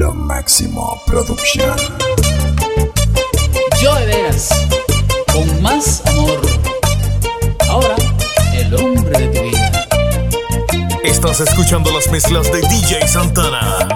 Lo máximo producción. Yo de veras, con más amor. Ahora, el hombre de tu vida. Estás escuchando las mezclas de DJ Santana.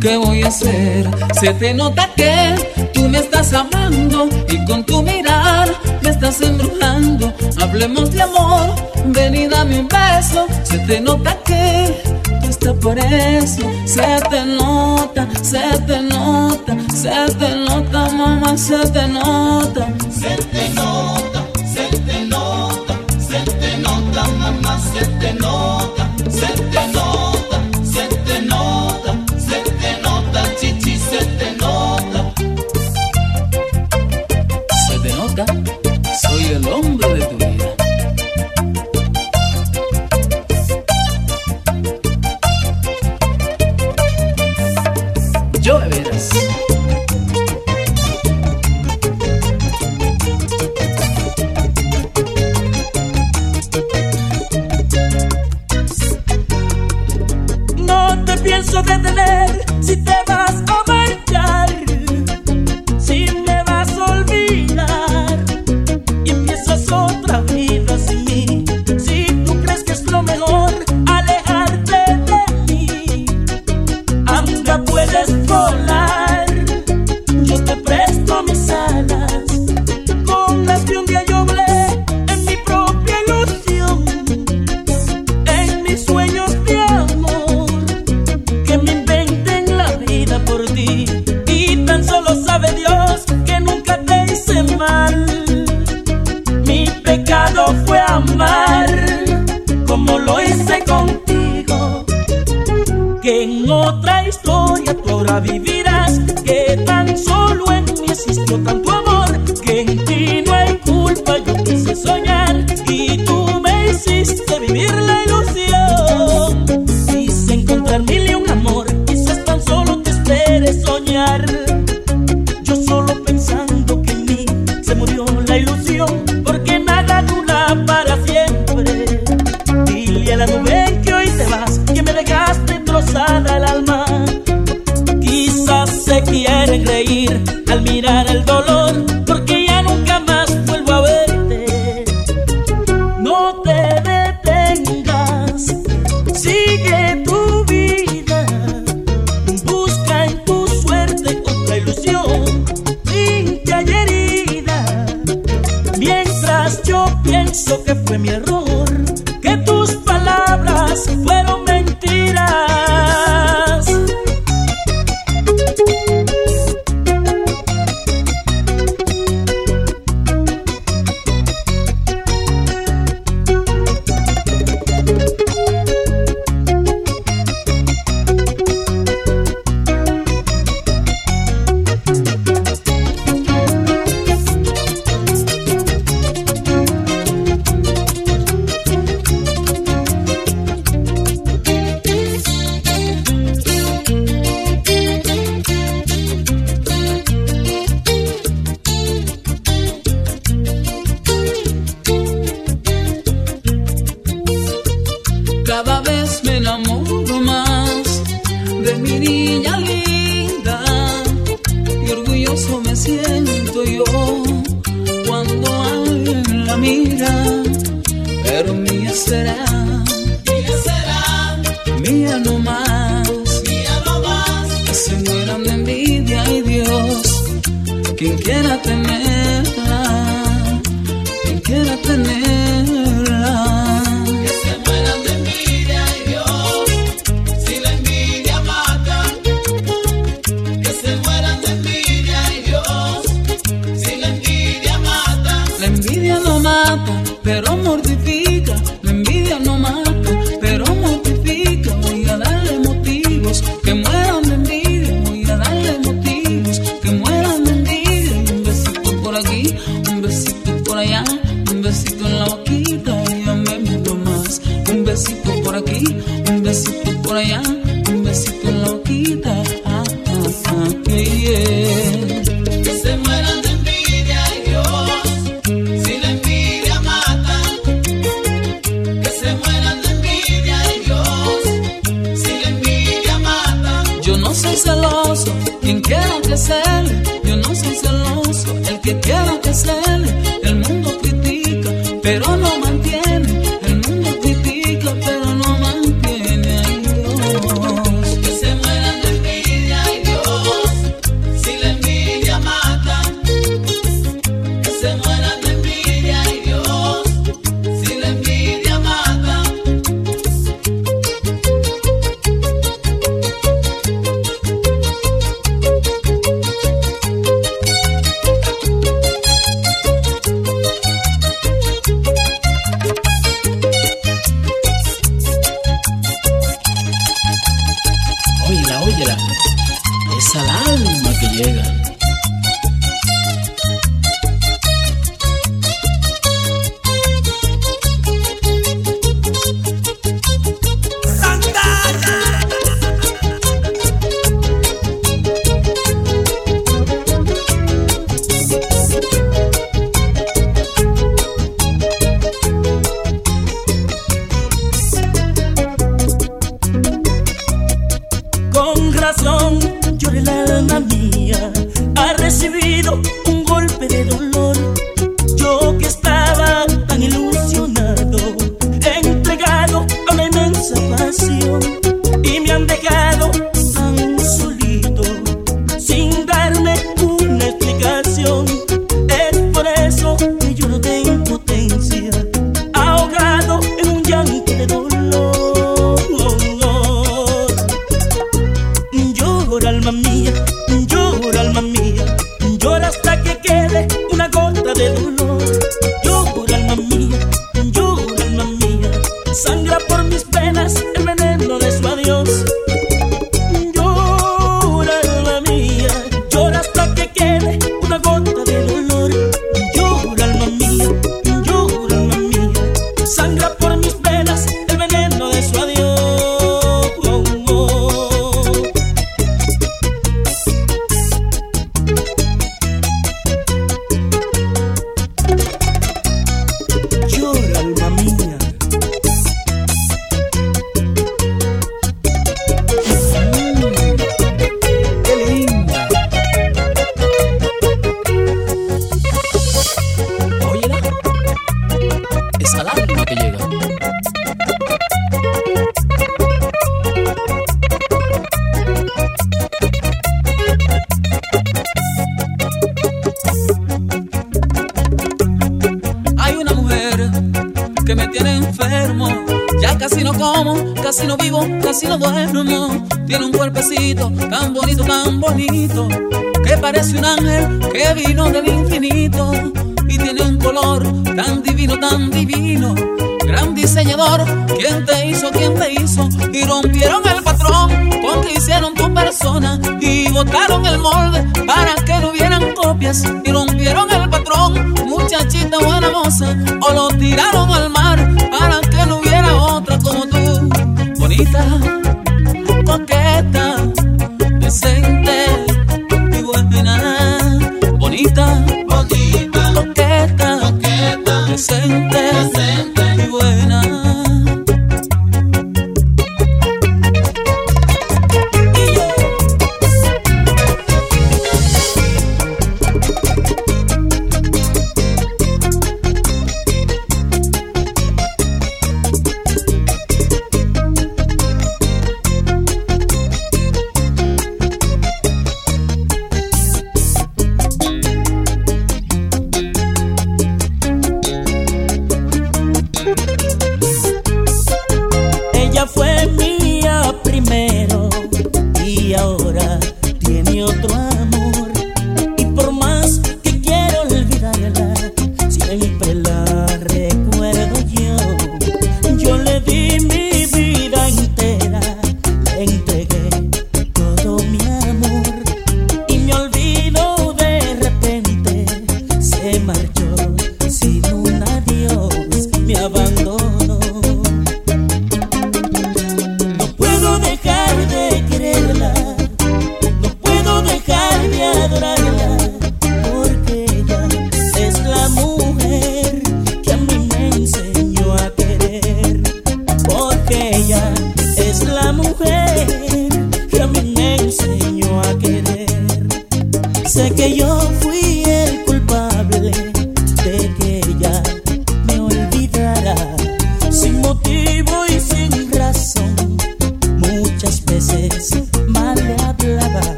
¿qué voy a hacer? Se te nota que tú me estás amando y con tu mirar me estás embrujando. Hablemos de amor, ven y dame un beso. Se te nota que tú estás por eso. Se te nota, se te nota, se te nota, mamá, se te nota. Se te nota. orgulloso me siento yo cuando alguien la mira, pero mía será.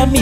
Las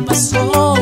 pasó.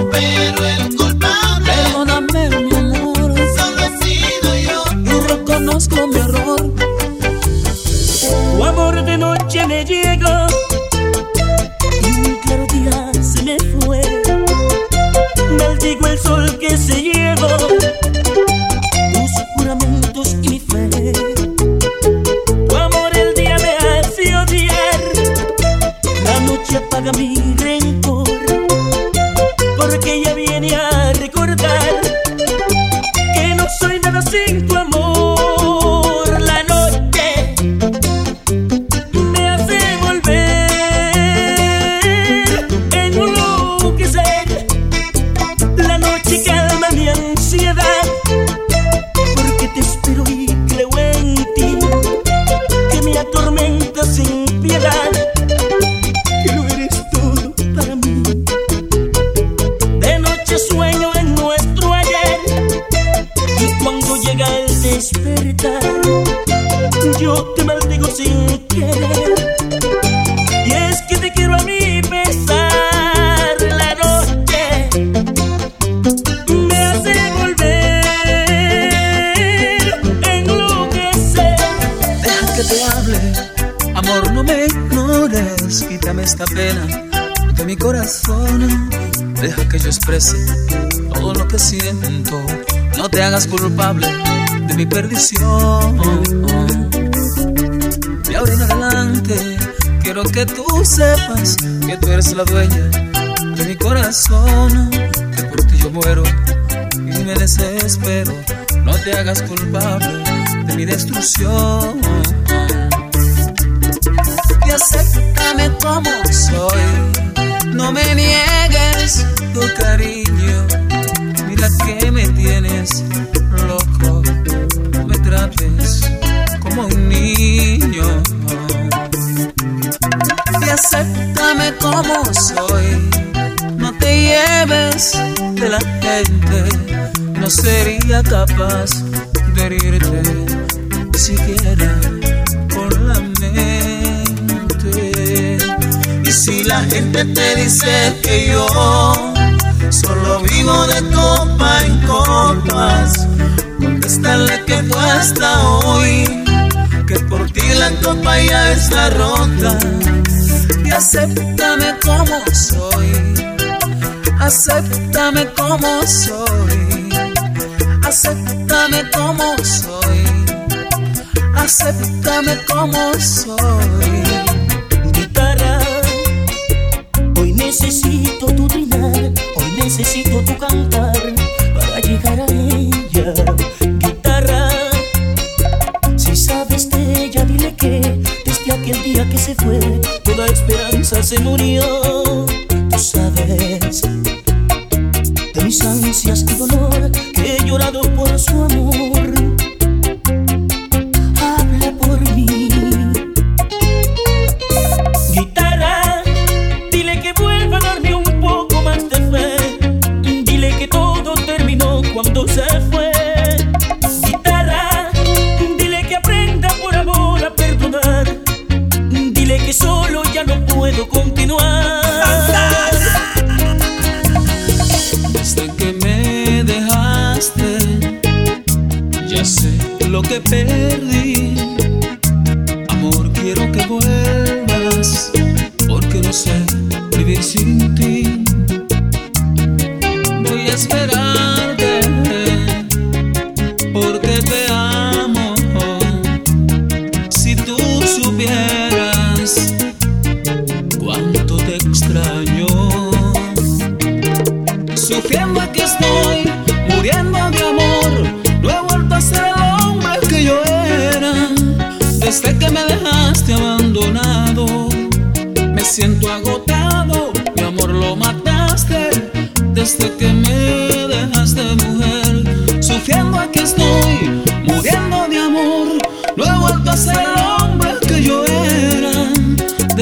culpable de mi perdición. De ahora en adelante quiero que tú sepas que tú eres la dueña de mi corazón. Que por ti yo muero y me desespero. No te hagas culpable de mi destrucción. no sería capaz de herirte siquiera por la mente. Y si la gente te dice que yo solo vivo de copa en copas, contéstale que fue hasta hoy, que por ti la copa ya está rota. Y acéptame como soy acéptame como soy acéptame como soy, acéptame como soy. Guitarra, hoy necesito tu trinar, hoy necesito tu cantar para llegar a ella. Guitarra, si sabes de ella, dile que desde aquel día que se fue, toda esperanza se murió.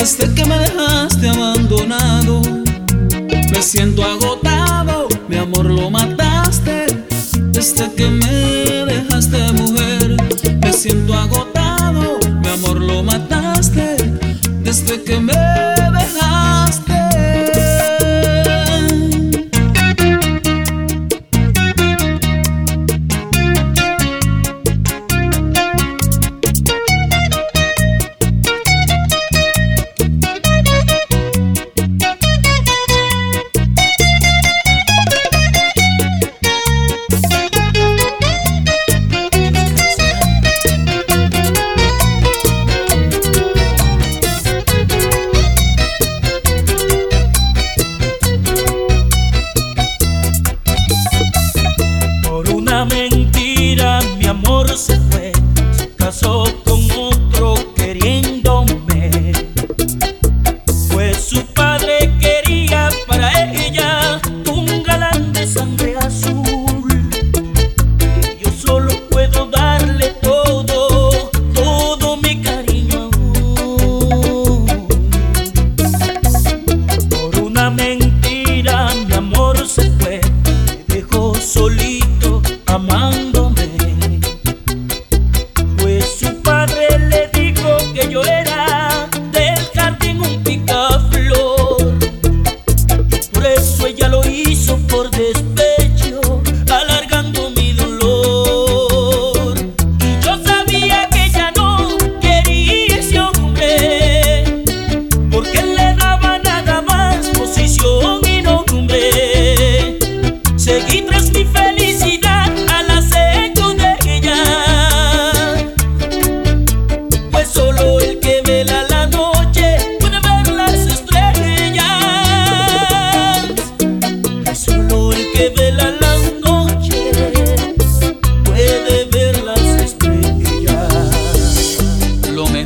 Desde que me dejaste abandonado, me siento agotado, mi amor lo mataste. Desde que me dejaste mujer, me siento agotado.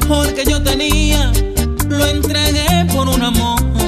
mejor que yo tenía, lo entregué por un amor.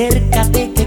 acércate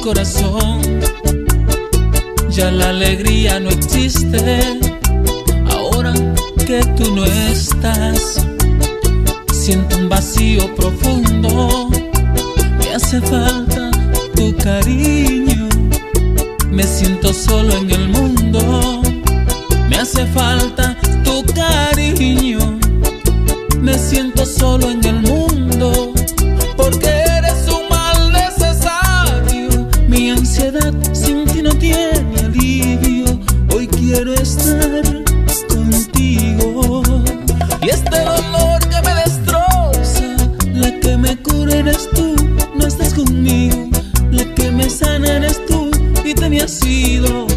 corazón. Ya la alegría no existe ahora que tú no estás. Siento un vacío profundo, me hace falta tu cariño. Me siento solo en el mundo, me hace falta tu cariño. Me siento solo en el mundo perdido.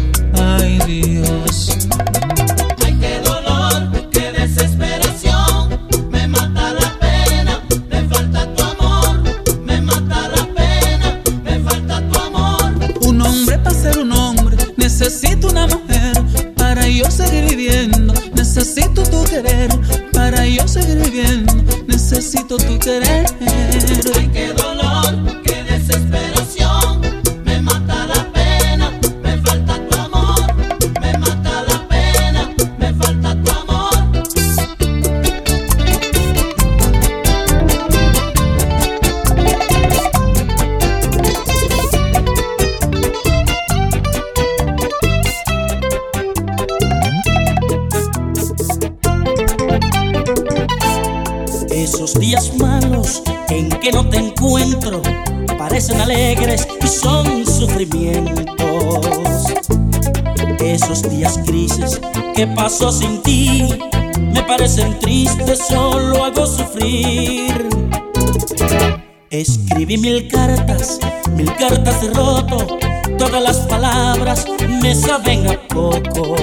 Que paso sin ti me parecen tristes, solo hago sufrir. Escribí mil cartas, mil cartas de roto, todas las palabras me saben a poco.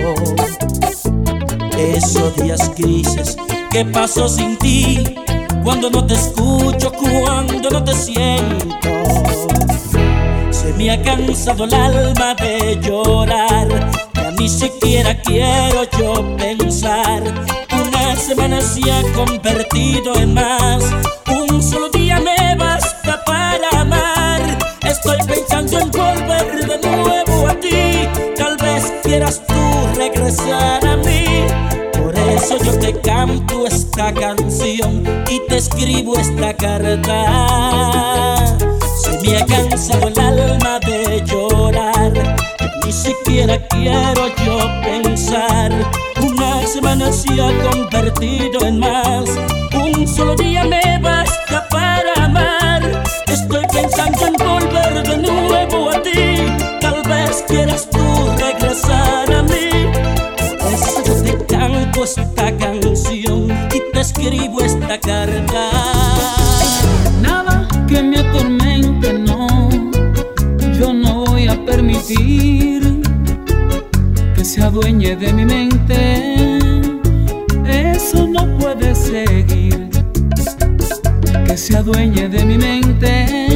Esos días grises que paso sin ti, cuando no te escucho, cuando no te siento. Se me ha cansado el alma de llorar, ni siquiera quiero yo pensar. Una semana se ha convertido en más, un solo día me basta para amar. Estoy pensando en volver de nuevo a ti, tal vez quieras tú regresar a mí. Por eso yo te canto esta canción y te escribo esta carta. Se me ha cansado el alma de llorar, siquiera quiero yo pensar. Una semana se ha convertido en más, un solo día me basta para amar. Estoy pensando en adueñe de mi mente. Eso no puede seguir. Que se adueñe de mi mente.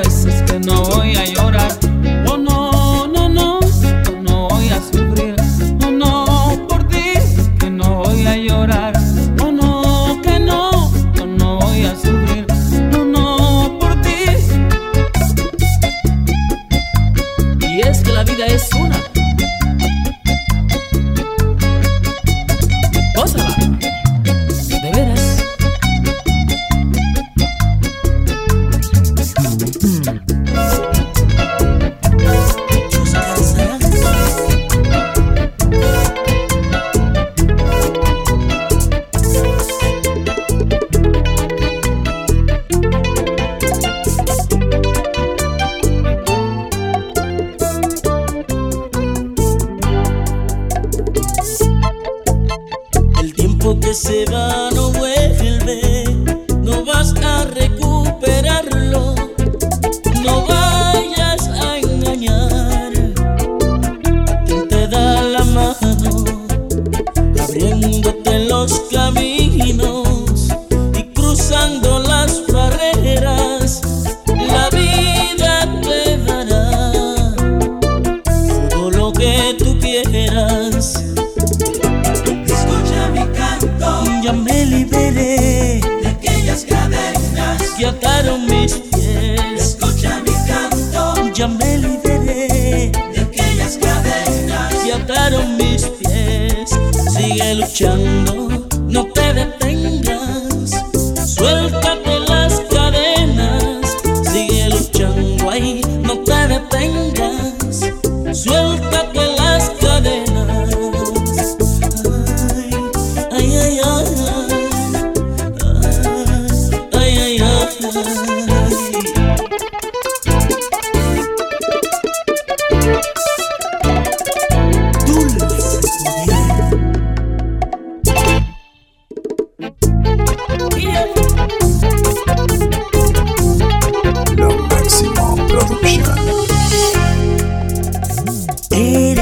Es. Es que no voy a llorar.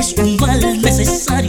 es un necesario.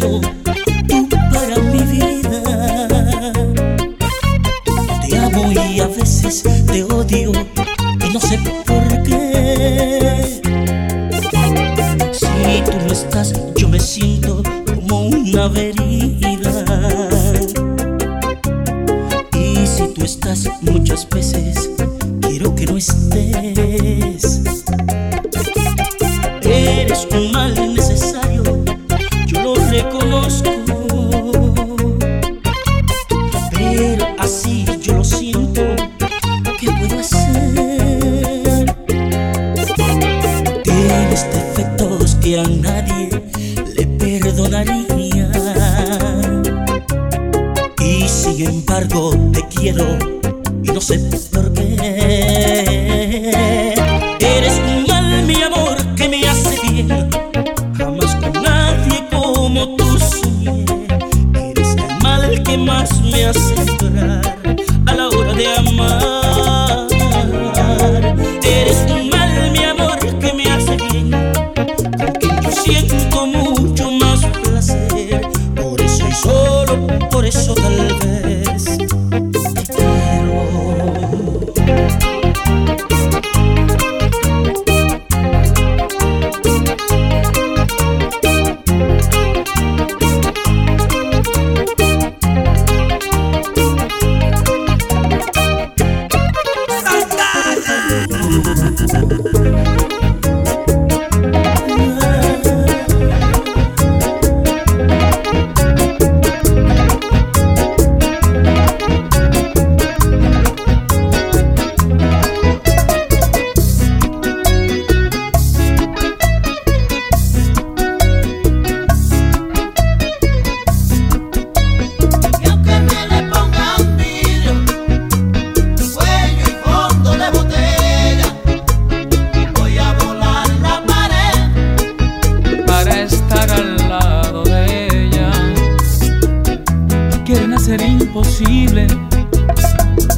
imposible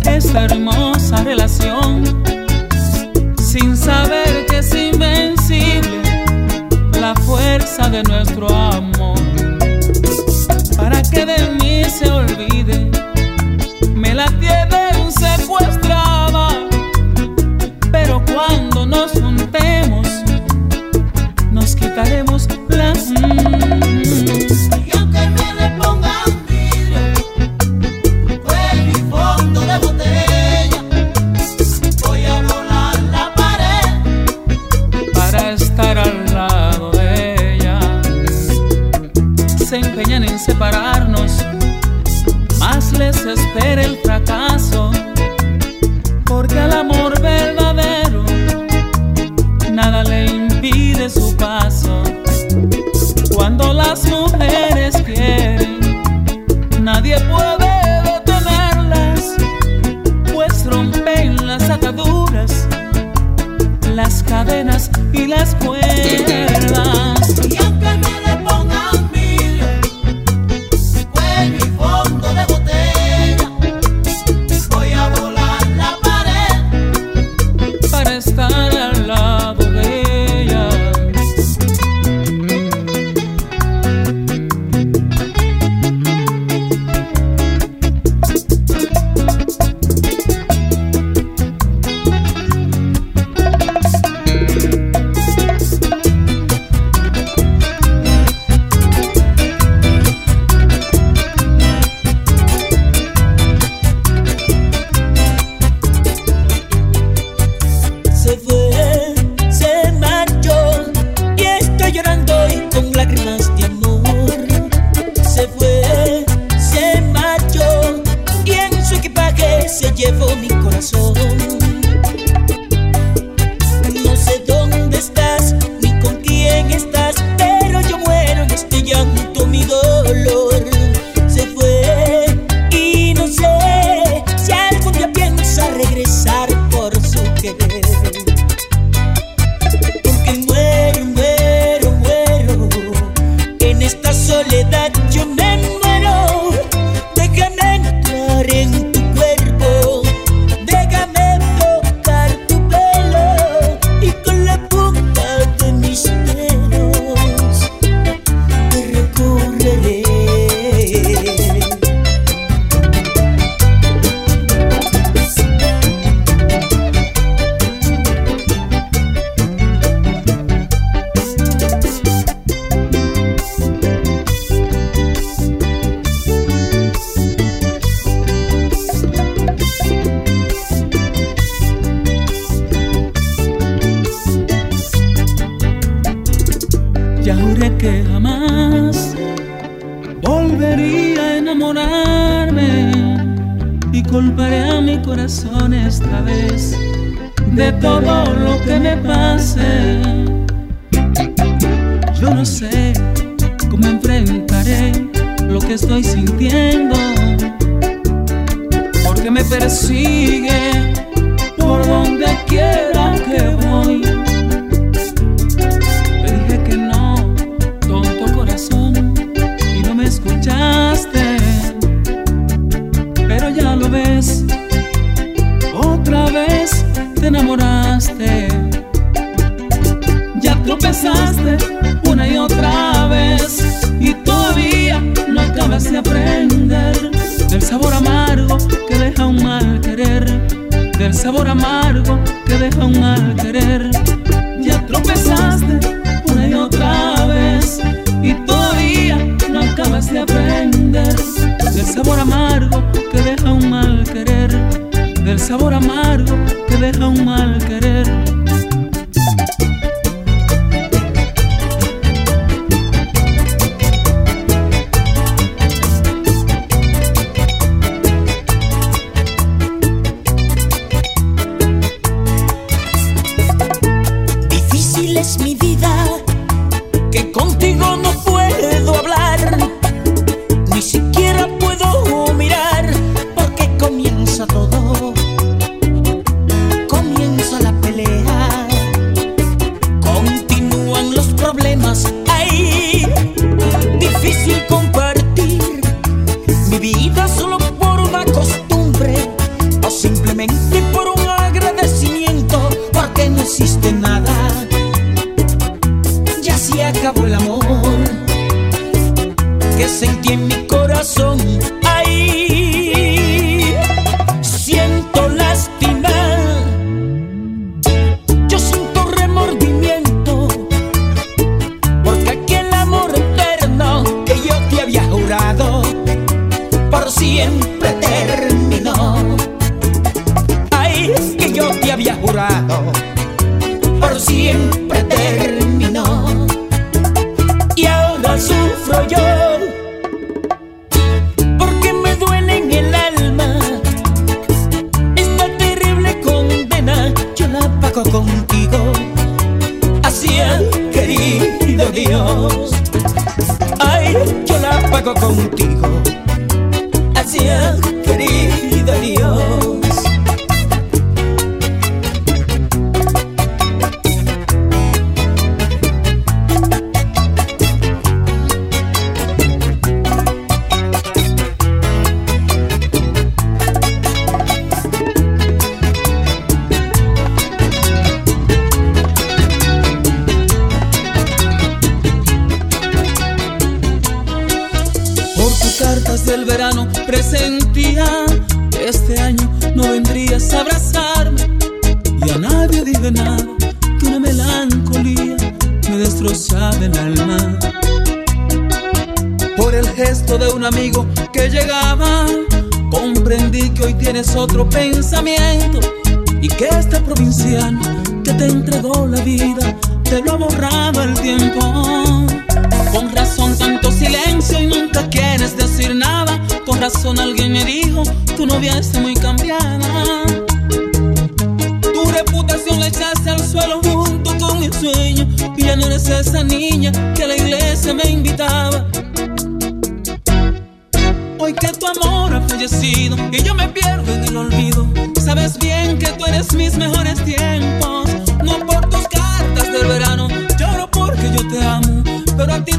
esta hermosa relación sin saber que es invencible la fuerza de nuestro amor. te entregó la vida, te lo ha borrado el tiempo. Con razón tanto silencio y nunca quieres decir nada. Con razón alguien me dijo, tu novia está muy cambiada. Tu reputación la echaste al suelo junto con el sueño. Y ya no eres esa niña que a la iglesia me invitaba. Hoy que tu amor ha fallecido y yo me pierdo en el olvido. Sabes bien que tú eres mis mejores tiempos.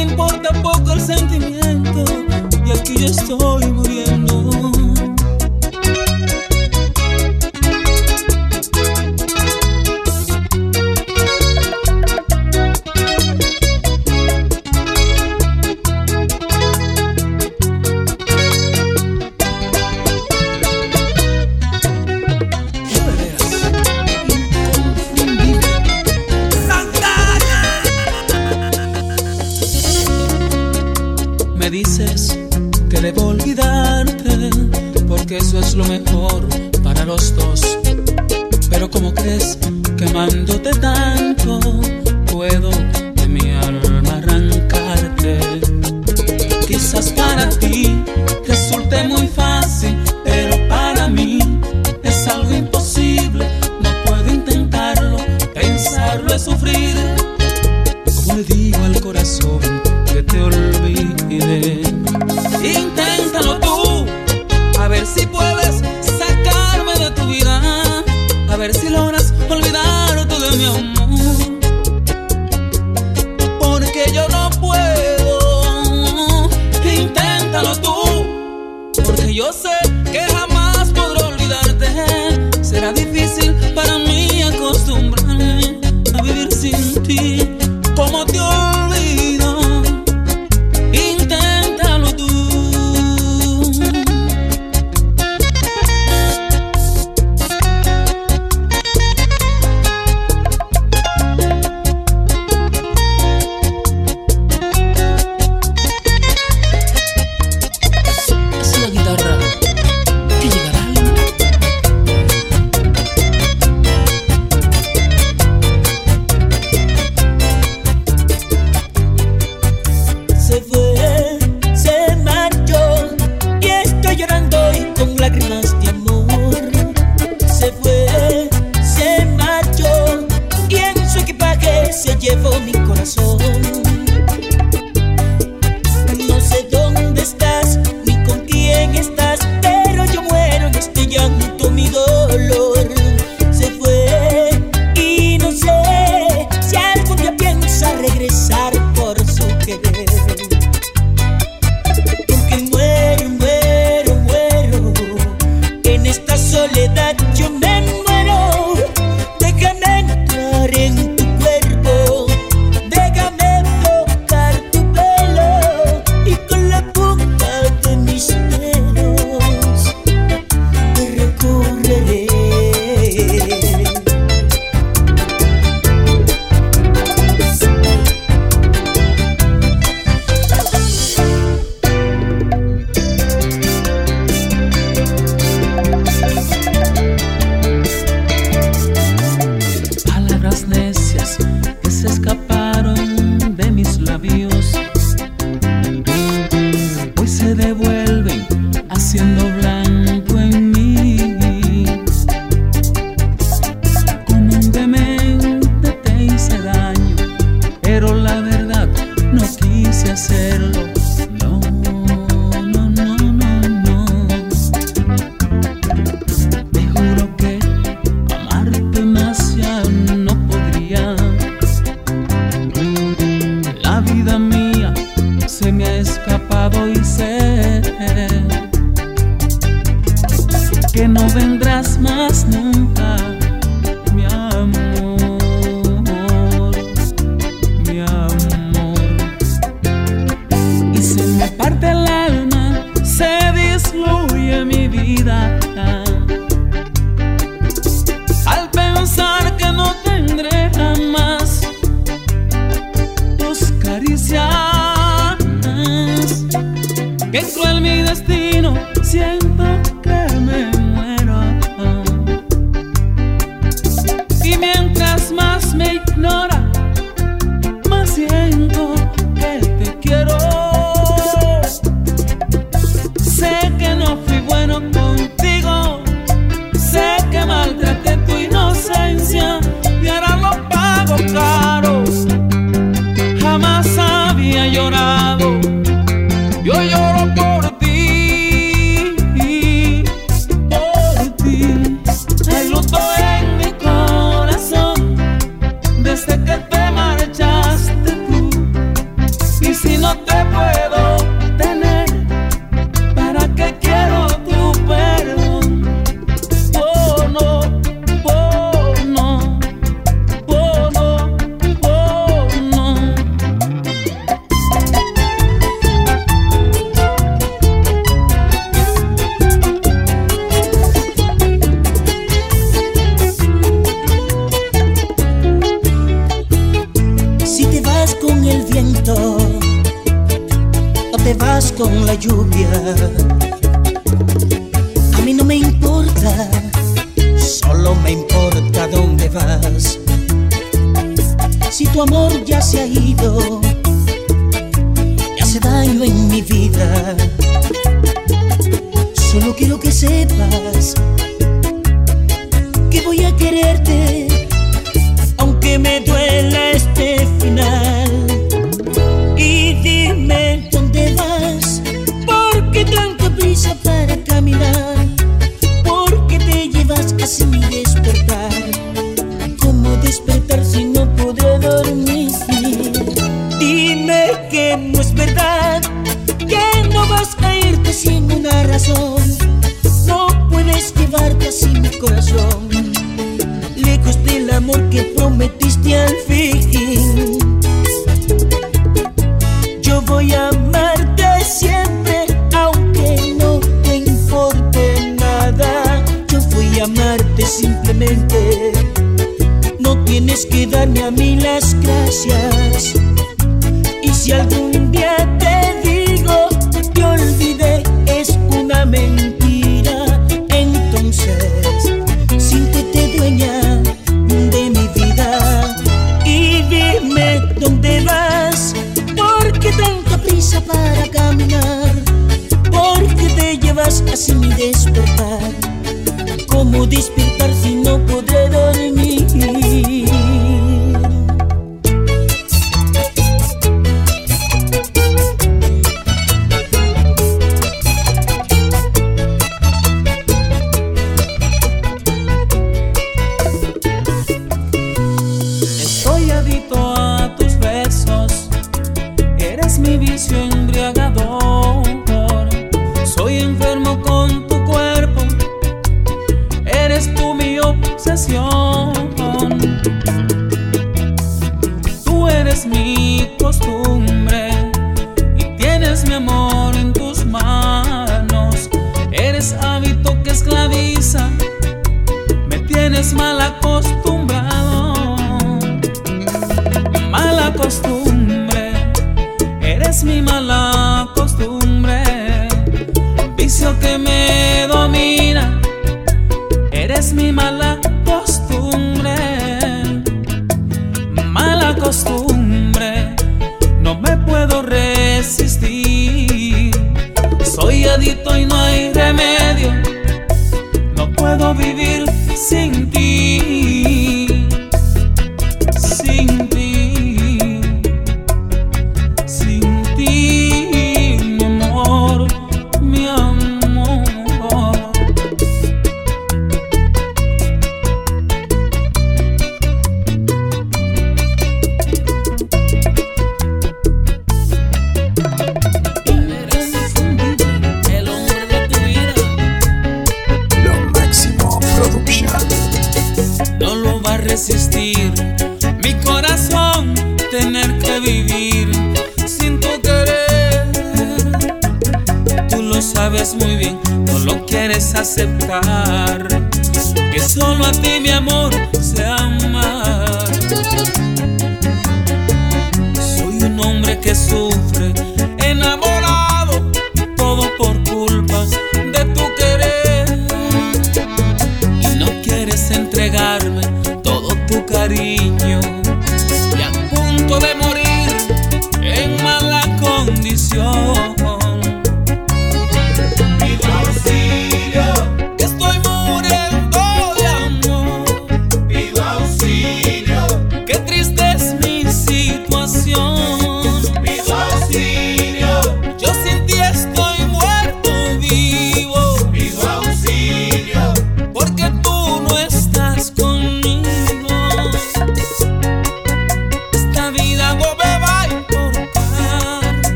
te importa. Parte corazón,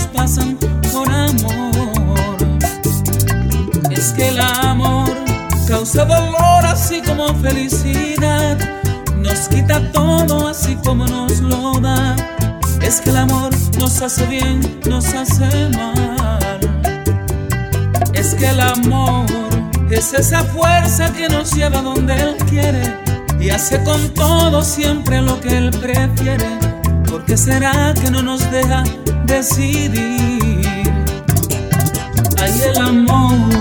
nos pasan por amor. Es que el amor causa dolor así como felicidad. Nos quita todo así como nos lo da. Es que el amor nos hace bien, nos hace mal. Es que el amor es esa fuerza que nos lleva donde Él quiere y hace con todo siempre lo que Él prefiere. ¿Por qué será que no nos deja decidir. Hay el amor.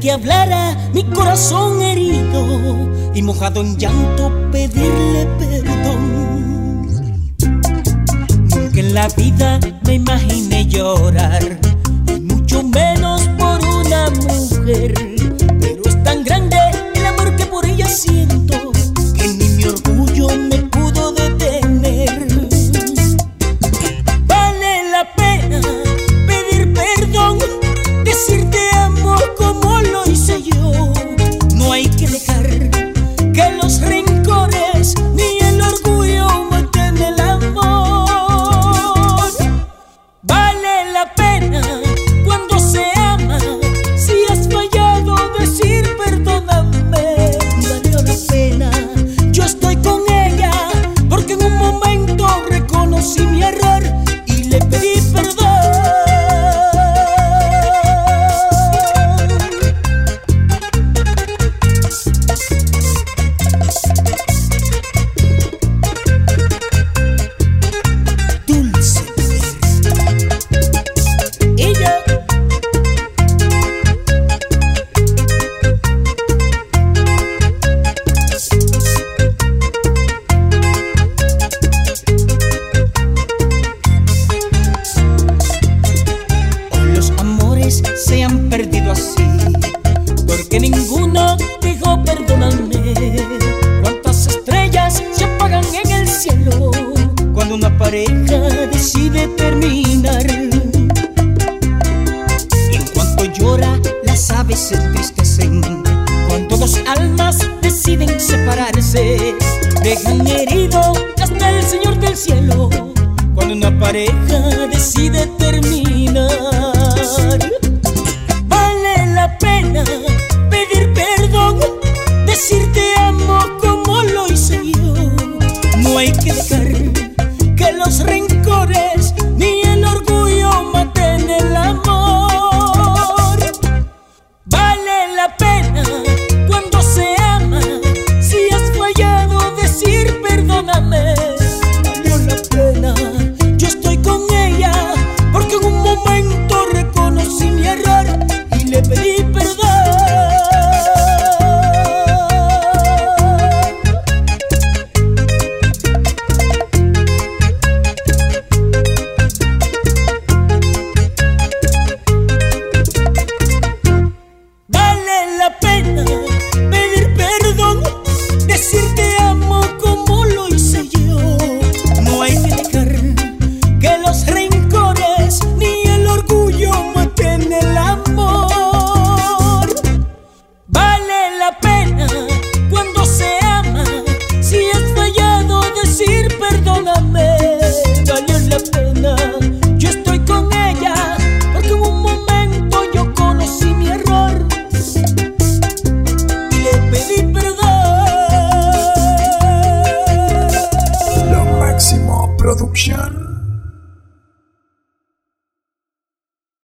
que hablara mi corazón herido y mojado en llanto pedirle